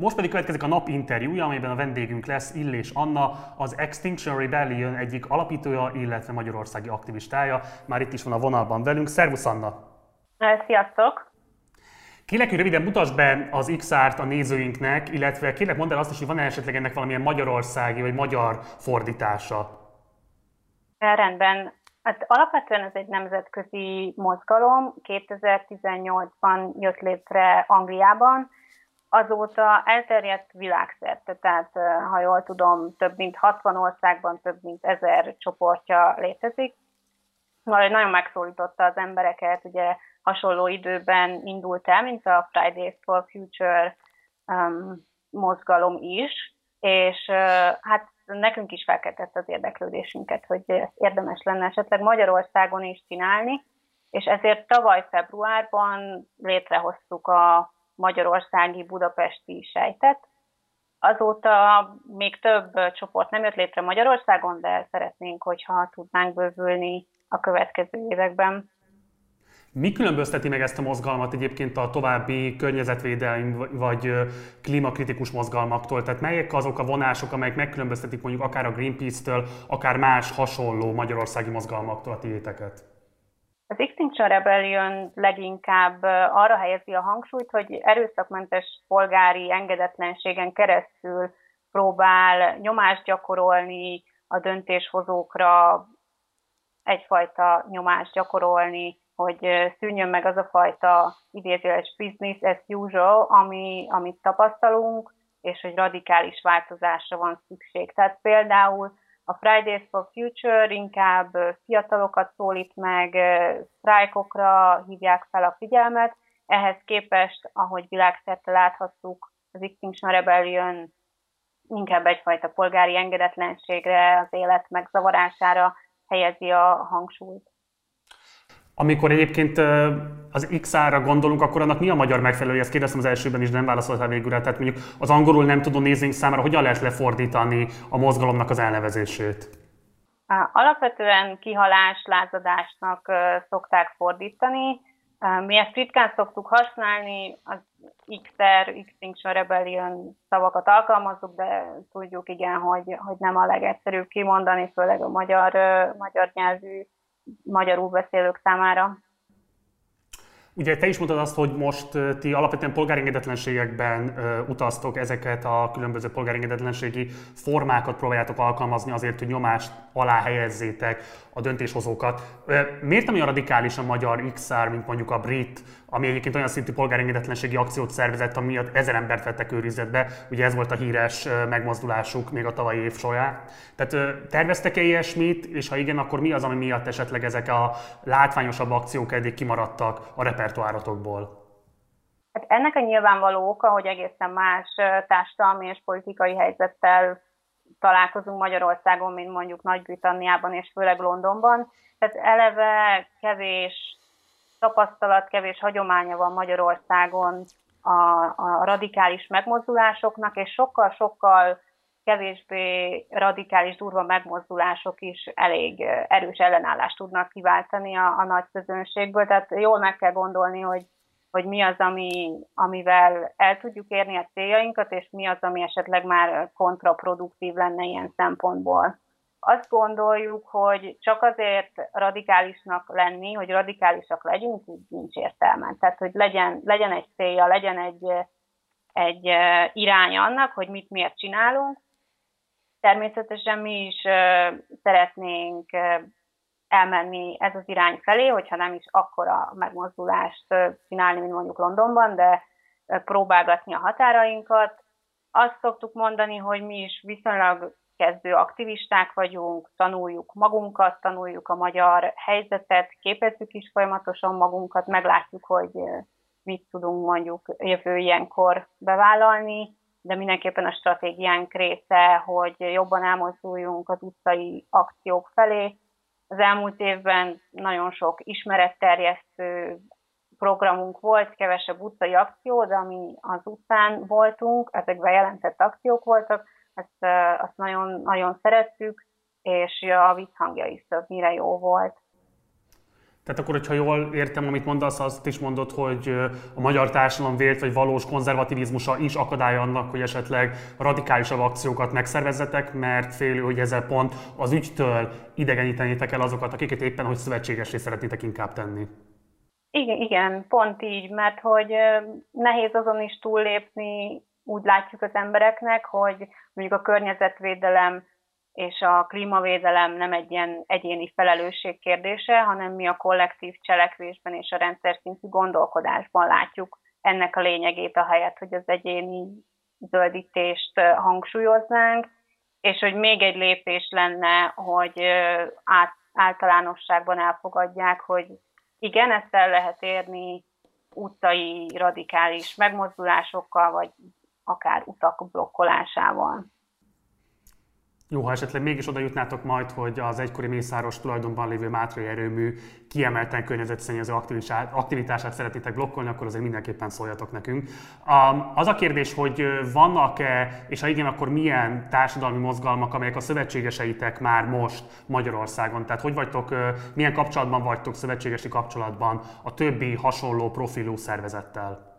Most pedig következik a nap interjúja, amelyben a vendégünk lesz Illés Anna, az Extinction Rebellion egyik alapítója, illetve magyarországi aktivistája. Már itt is van a vonalban velünk. Szervusz Anna! Sziasztok! Kérlek, hogy röviden mutasd be az XR-t a nézőinknek, illetve kérlek mondd el azt is, hogy van-e esetleg ennek valamilyen magyarországi vagy magyar fordítása? Rendben. Hát alapvetően ez egy nemzetközi mozgalom. 2018-ban jött létre Angliában, azóta elterjedt világszerte, tehát ha jól tudom, több mint 60 országban több mint ezer csoportja létezik. Nagyon megszólította az embereket, ugye hasonló időben indult el, mint a Fridays for Future um, mozgalom is, és uh, hát nekünk is felkeltett az érdeklődésünket, hogy érdemes lenne esetleg Magyarországon is csinálni, és ezért tavaly februárban létrehoztuk a magyarországi budapesti sejtet. Azóta még több csoport nem jött létre Magyarországon, de szeretnénk, hogyha tudnánk bővülni a következő években. Mi különbözteti meg ezt a mozgalmat egyébként a további környezetvédelmi vagy klímakritikus mozgalmaktól? Tehát melyek azok a vonások, amelyek megkülönböztetik mondjuk akár a Greenpeace-től, akár más hasonló magyarországi mozgalmaktól a tiéteket? Az Extinction Rebellion leginkább arra helyezi a hangsúlyt, hogy erőszakmentes polgári engedetlenségen keresztül próbál nyomást gyakorolni a döntéshozókra, egyfajta nyomást gyakorolni, hogy szűnjön meg az a fajta idézőes business as usual, ami, amit tapasztalunk, és hogy radikális változásra van szükség. Tehát például a Fridays for Future inkább fiatalokat szólít meg, sztrájkokra hívják fel a figyelmet, ehhez képest, ahogy világszerte láthattuk, az Extinction Rebellion inkább egyfajta polgári engedetlenségre, az élet megzavarására helyezi a hangsúlyt. Amikor egyébként az XR-ra gondolunk, akkor annak mi a magyar megfelelője? Ezt kérdeztem az elsőben is, de nem válaszoltál végül rá. Tehát mondjuk az angolul nem tudom nézőink számára hogyan lehet lefordítani a mozgalomnak az elnevezését? Alapvetően kihalás, lázadásnak szokták fordítani. Mi ezt ritkán szoktuk használni, az XR, Extinction Rebellion szavakat alkalmazzuk, de tudjuk igen, hogy, hogy nem a legegyszerűbb kimondani, főleg a magyar, magyar nyelvű magyarul beszélők számára. Ugye te is mondtad azt, hogy most ti alapvetően polgárengedetlenségekben utaztok, ezeket a különböző polgárengedetlenségi formákat próbáljátok alkalmazni azért, hogy nyomást alá helyezzétek a döntéshozókat. Miért nem olyan radikális a magyar XR, mint mondjuk a brit, ami egyébként olyan szintű polgárengedetlenségi akciót szervezett, ami miatt ezer embert vettek őrizetbe, ugye ez volt a híres megmozdulásuk még a tavalyi év során. Tehát terveztek-e ilyesmit, és ha igen, akkor mi az, ami miatt esetleg ezek a látványosabb akciók eddig kimaradtak a repertoáratokból? Hát ennek a nyilvánvaló oka, hogy egészen más társadalmi és politikai helyzettel találkozunk Magyarországon, mint mondjuk Nagy-Britanniában és főleg Londonban. Tehát eleve kevés tapasztalat, kevés hagyománya van Magyarországon a, a radikális megmozdulásoknak, és sokkal-sokkal kevésbé radikális, durva megmozdulások is elég erős ellenállást tudnak kiváltani a, a nagy közönségből. Tehát jól meg kell gondolni, hogy, hogy mi az, ami, amivel el tudjuk érni a céljainkat, és mi az, ami esetleg már kontraproduktív lenne ilyen szempontból azt gondoljuk, hogy csak azért radikálisnak lenni, hogy radikálisak legyünk, úgy nincs értelme. Tehát, hogy legyen, legyen egy célja, legyen egy, egy irány annak, hogy mit miért csinálunk. Természetesen mi is szeretnénk elmenni ez az irány felé, hogyha nem is akkora megmozdulást csinálni, mint mondjuk Londonban, de próbálgatni a határainkat. Azt szoktuk mondani, hogy mi is viszonylag kezdő aktivisták vagyunk, tanuljuk magunkat, tanuljuk a magyar helyzetet, képezzük is folyamatosan magunkat, meglátjuk, hogy mit tudunk mondjuk jövő ilyenkor bevállalni, de mindenképpen a stratégiánk része, hogy jobban elmozduljunk az utcai akciók felé. Az elmúlt évben nagyon sok ismeretterjesztő programunk volt, kevesebb utcai akció, de ami az utcán voltunk, ezek bejelentett akciók voltak, ezt azt nagyon, nagyon szerettük, és a visszhangja is többnyire jó volt. Tehát akkor, hogyha jól értem, amit mondasz, azt is mondod, hogy a magyar társadalom vélt vagy valós konzervativizmusa is akadálya annak, hogy esetleg radikálisabb akciókat megszervezzetek, mert félő, hogy ezzel pont az ügytől idegenítenétek el azokat, akiket éppen, hogy szövetségesé szeretnétek inkább tenni. Igen, igen, pont így, mert hogy nehéz azon is túllépni, úgy látjuk az embereknek, hogy mondjuk a környezetvédelem és a klímavédelem nem egy ilyen egyéni felelősség kérdése, hanem mi a kollektív cselekvésben és a rendszer szintű gondolkodásban látjuk ennek a lényegét a helyet, hogy az egyéni zöldítést hangsúlyoznánk, és hogy még egy lépés lenne, hogy át, általánosságban elfogadják, hogy igen, ezt el lehet érni utcai radikális megmozdulásokkal, vagy akár utak blokkolásával. Jó, ha esetleg mégis oda jutnátok majd, hogy az egykori Mészáros tulajdonban lévő Mátrai erőmű kiemelten környezetszennyező aktivitását szeretnétek blokkolni, akkor azért mindenképpen szóljatok nekünk. Az a kérdés, hogy vannak-e, és ha igen, akkor milyen társadalmi mozgalmak, amelyek a szövetségeseitek már most Magyarországon? Tehát hogy vagytok, milyen kapcsolatban vagytok, szövetségesi kapcsolatban a többi hasonló profilú szervezettel?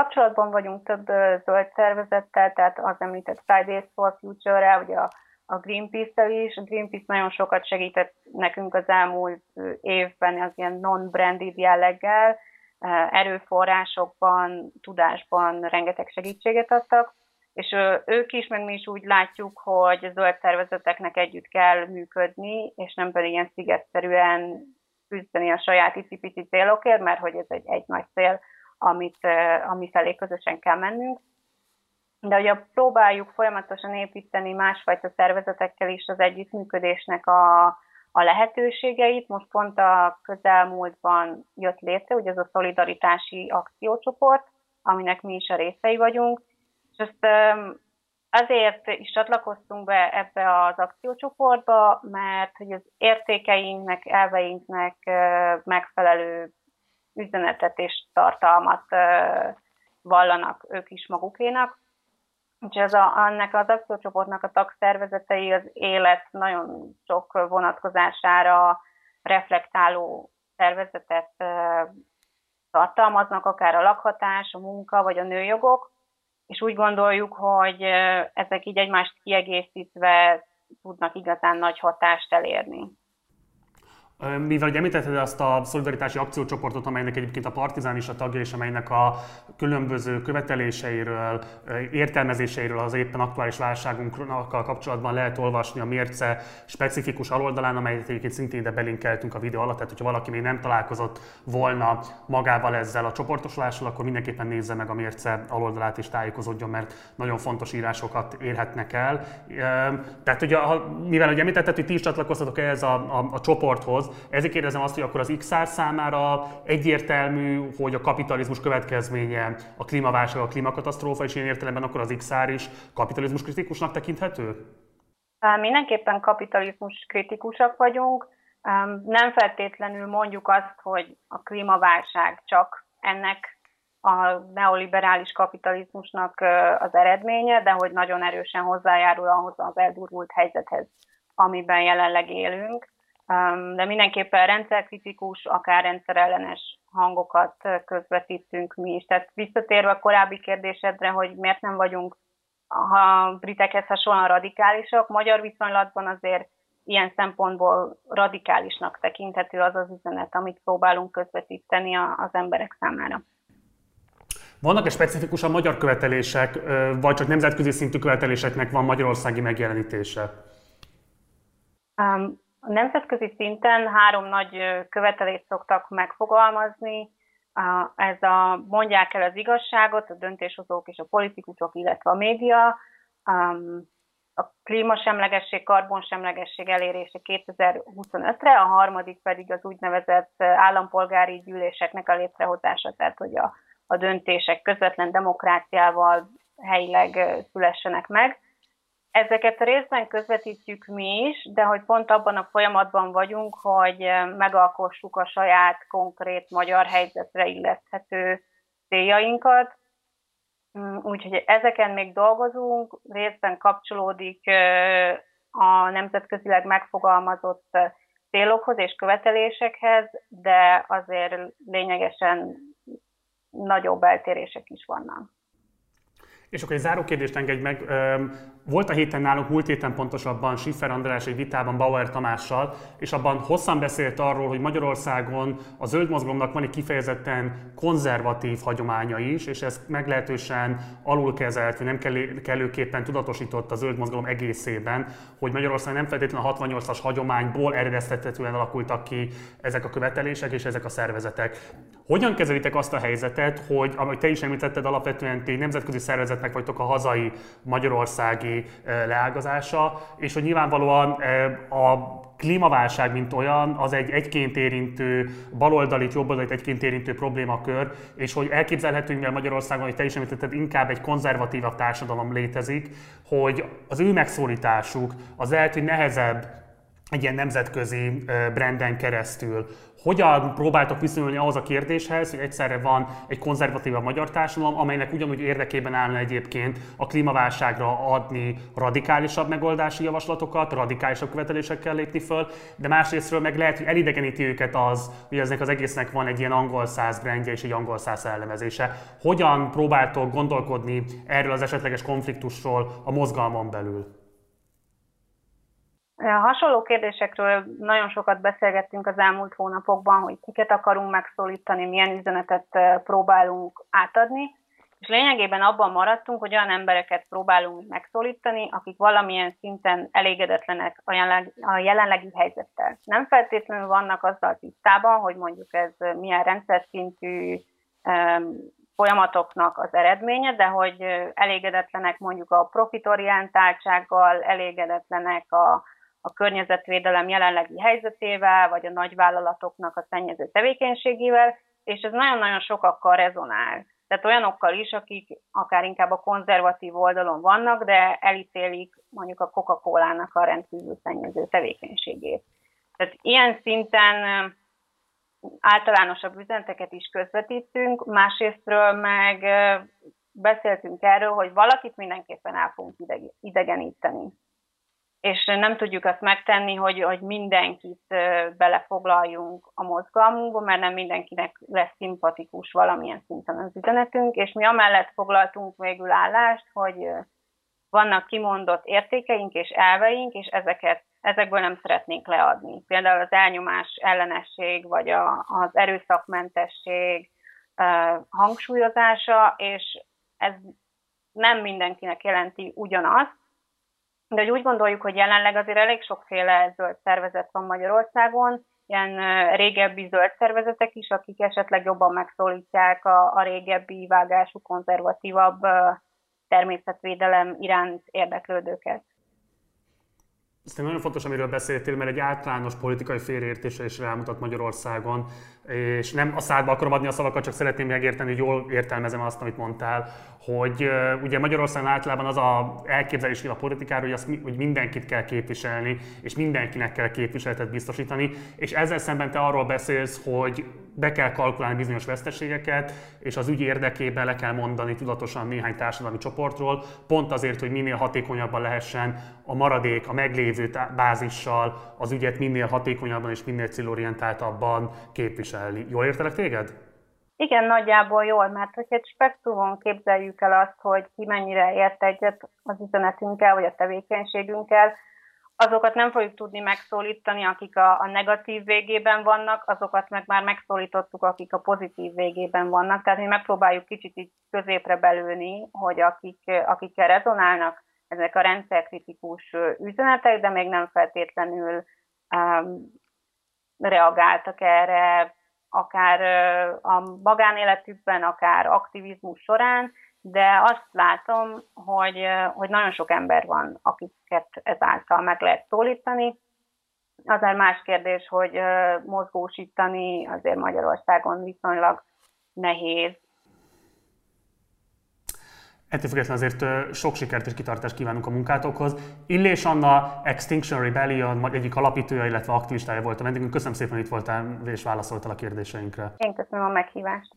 Kapcsolatban vagyunk több zöld szervezettel, tehát az említett Fridays for Future-rel, vagy a, a Greenpeace-tel is. A Greenpeace nagyon sokat segített nekünk az elmúlt évben az ilyen non-branded jelleggel, erőforrásokban, tudásban rengeteg segítséget adtak, és ők is, meg mi is úgy látjuk, hogy a zöld szervezeteknek együtt kell működni, és nem pedig ilyen szigetszerűen küzdeni a saját icipici célokért, mert hogy ez egy, egy nagy cél, amit, ami felé közösen kell mennünk. De ugye próbáljuk folyamatosan építeni másfajta szervezetekkel is az együttműködésnek a, a lehetőségeit. Most pont a közelmúltban jött létre, ugye ez a szolidaritási akciócsoport, aminek mi is a részei vagyunk, és ezt azért is csatlakoztunk be ebbe az akciócsoportba, mert hogy az értékeinknek, elveinknek megfelelő üzenetet és tartalmat vallanak ők is magukénak. Úgyhogy ez a, ennek az akciócsoportnak a tagszervezetei az élet nagyon sok vonatkozására reflektáló szervezetet tartalmaznak, akár a lakhatás, a munka vagy a nőjogok, és úgy gondoljuk, hogy ezek így egymást kiegészítve tudnak igazán nagy hatást elérni. Mivel hogy említetted azt a szolidaritási akciócsoportot, amelynek egyébként a Partizán is a tagja, és amelynek a különböző követeléseiről, értelmezéseiről az éppen aktuális válságunkkal kapcsolatban lehet olvasni a mérce specifikus aloldalán, amelyet egyébként szintén ide belinkeltünk a videó alatt, tehát hogyha valaki még nem találkozott volna magával ezzel a csoportosulással, akkor mindenképpen nézze meg a mérce aloldalát és tájékozódjon, mert nagyon fontos írásokat érhetnek el. Tehát ugye, mivel hogy említetted, hogy ti is csatlakoztatok ehhez a, a, a csoporthoz, az. Ezért kérdezem azt, hogy akkor az XR számára egyértelmű, hogy a kapitalizmus következménye a klímaválság, a klímakatasztrófa, és ilyen értelemben akkor az XR is kapitalizmus kritikusnak tekinthető? Mindenképpen kapitalizmus kritikusak vagyunk. Nem feltétlenül mondjuk azt, hogy a klímaválság csak ennek a neoliberális kapitalizmusnak az eredménye, de hogy nagyon erősen hozzájárul ahhoz az eldurult helyzethez, amiben jelenleg élünk de mindenképpen rendszerkritikus, akár rendszerellenes hangokat közvetítünk mi is. Tehát visszatérve a korábbi kérdésedre, hogy miért nem vagyunk ha britekhez hasonlóan radikálisak, magyar viszonylatban azért ilyen szempontból radikálisnak tekinthető az az üzenet, amit próbálunk közvetíteni az emberek számára. Vannak-e specifikusan magyar követelések, vagy csak nemzetközi szintű követeléseknek van magyarországi megjelenítése? Um, a nemzetközi szinten három nagy követelést szoktak megfogalmazni. Ez a mondják el az igazságot, a döntéshozók és a politikusok, illetve a média, a klímasemlegesség, karbonsemlegesség elérése 2025-re, a harmadik pedig az úgynevezett állampolgári gyűléseknek a létrehozása, tehát hogy a, a döntések közvetlen demokráciával helyileg szülessenek meg. Ezeket részben közvetítjük mi is, de hogy pont abban a folyamatban vagyunk, hogy eh, megalkossuk a saját konkrét magyar helyzetre illethető céljainkat. Mm, úgyhogy ezeken még dolgozunk, részben kapcsolódik eh, a nemzetközileg megfogalmazott célokhoz és követelésekhez, de azért lényegesen nagyobb eltérések is vannak. És akkor egy záró kérdést engedj meg. Volt a héten nálunk, múlt héten pontosabban Schiffer András egy vitában Bauer Tamással, és abban hosszan beszélt arról, hogy Magyarországon a zöld mozgalomnak van egy kifejezetten konzervatív hagyománya is, és ez meglehetősen alulkezelt, vagy nem kellőképpen tudatosított a zöld mozgalom egészében, hogy Magyarország nem feltétlenül a 68-as hagyományból eredeztethetően alakultak ki ezek a követelések és ezek a szervezetek. Hogyan kezelitek azt a helyzetet, hogy, ahogy te is említetted, alapvetően ti nemzetközi szervezetnek vagytok a hazai magyarországi leágazása, és hogy nyilvánvalóan a klímaválság, mint olyan, az egy egyként érintő, baloldalit, jobboldalit egyként érintő problémakör, és hogy elképzelhetünk, mivel Magyarországon, hogy te is említetted, inkább egy konzervatívabb társadalom létezik, hogy az ő megszólításuk az lehet, hogy nehezebb egy ilyen nemzetközi branden keresztül. Hogyan próbáltok viszonyulni ahhoz a kérdéshez, hogy egyszerre van egy konzervatívabb magyar társadalom, amelynek ugyanúgy érdekében állna egyébként a klímaválságra adni radikálisabb megoldási javaslatokat, radikálisabb követelésekkel lépni föl, de másrésztről meg lehet, hogy elidegeníti őket az, hogy eznek az egésznek van egy ilyen angol száz brandje és egy angol száz elemezése. Hogyan próbáltok gondolkodni erről az esetleges konfliktusról a mozgalmon belül? Hasonló kérdésekről nagyon sokat beszélgettünk az elmúlt hónapokban, hogy kiket akarunk megszólítani, milyen üzenetet próbálunk átadni, és lényegében abban maradtunk, hogy olyan embereket próbálunk megszólítani, akik valamilyen szinten elégedetlenek a, jelenleg, a jelenlegi helyzettel. Nem feltétlenül vannak azzal tisztában, hogy mondjuk ez milyen rendszer szintű folyamatoknak az eredménye, de hogy elégedetlenek mondjuk a profitorientáltsággal, elégedetlenek a, a környezetvédelem jelenlegi helyzetével, vagy a nagyvállalatoknak a szennyező tevékenységével, és ez nagyon-nagyon sokakkal rezonál. Tehát olyanokkal is, akik akár inkább a konzervatív oldalon vannak, de elítélik mondjuk a Coca-Cola-nak a rendkívül szennyező tevékenységét. Tehát ilyen szinten általánosabb üzeneteket is közvetítünk, másrésztről meg beszéltünk erről, hogy valakit mindenképpen el fogunk idegeníteni és nem tudjuk azt megtenni, hogy, hogy mindenkit belefoglaljunk a mozgalmunkba, mert nem mindenkinek lesz szimpatikus valamilyen szinten az üzenetünk, és mi amellett foglaltunk végül állást, hogy vannak kimondott értékeink és elveink, és ezeket, ezekből nem szeretnénk leadni. Például az elnyomás ellenesség, vagy a, az erőszakmentesség hangsúlyozása, és ez nem mindenkinek jelenti ugyanazt, de hogy úgy gondoljuk, hogy jelenleg azért elég sokféle zöld szervezet van Magyarországon, ilyen régebbi zöld szervezetek is, akik esetleg jobban megszólítják a, a régebbi vágású, konzervatívabb természetvédelem iránt érdeklődőket. Ez nagyon fontos, amiről beszéltél, mert egy általános politikai félreértésre is rámutat Magyarországon, és nem a szádba akarom adni a szavakat, csak szeretném megérteni, hogy jól értelmezem azt, amit mondtál, hogy ugye Magyarországon általában az a elképzelés a politikáról, hogy, azt, hogy mindenkit kell képviselni, és mindenkinek kell képviseletet biztosítani, és ezzel szemben te arról beszélsz, hogy be kell kalkulálni bizonyos veszteségeket, és az ügy érdekében le kell mondani tudatosan néhány társadalmi csoportról, pont azért, hogy minél hatékonyabban lehessen a maradék, a meglévő bázissal az ügyet minél hatékonyabban és minél célorientáltabban képviselni. Jól értelek téged? Igen, nagyjából jól, mert hogy egy spektrumon képzeljük el azt, hogy ki mennyire ért egyet az üzenetünkkel, vagy a tevékenységünkkel, azokat nem fogjuk tudni megszólítani, akik a, a negatív végében vannak, azokat meg már megszólítottuk, akik a pozitív végében vannak. Tehát mi megpróbáljuk kicsit így középre belőni, hogy akik, akikkel rezonálnak ezek a rendszerkritikus üzenetek, de még nem feltétlenül um, reagáltak erre, akár a magánéletükben, akár aktivizmus során, de azt látom, hogy, hogy nagyon sok ember van, akiket ezáltal meg lehet szólítani. Azért más kérdés, hogy mozgósítani azért Magyarországon viszonylag nehéz. Ettől függetlenül azért sok sikert és kitartást kívánunk a munkátokhoz. Illés Anna, Extinction Rebellion egyik alapítója, illetve aktivistája volt a vendégünk. Köszönöm szépen, hogy itt voltál és válaszoltál a kérdéseinkre. Én köszönöm a meghívást.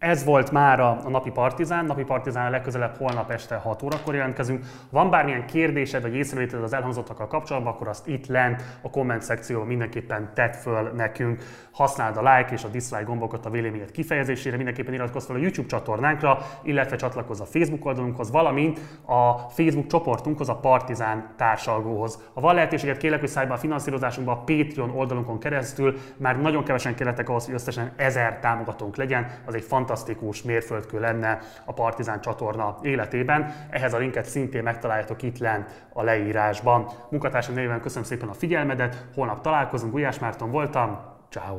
Ez volt már a, napi partizán. Napi partizán legközelebb holnap este 6 órakor jelentkezünk. Van bármilyen kérdésed vagy észrevételed az elhangzottakkal kapcsolatban, akkor azt itt lent a komment szekcióban mindenképpen tedd föl nekünk. Használd a like és a dislike gombokat a véleményed kifejezésére, mindenképpen iratkozz fel a YouTube csatornánkra, illetve csatlakozz a Facebook oldalunkhoz, valamint a Facebook csoportunkhoz, a Partizán társalgóhoz. Ha van lehetőséget, kérlek, hogy szállj a finanszírozásunkba a Patreon oldalunkon keresztül, már nagyon kevesen kérletek ahhoz, hogy összesen ezer támogatónk legyen, az egy fantasztikus fantasztikus mérföldkő lenne a Partizán csatorna életében. Ehhez a linket szintén megtaláljátok itt lent a leírásban. Munkatársam nevében köszönöm szépen a figyelmedet, holnap találkozunk, Gulyás Márton voltam, ciao.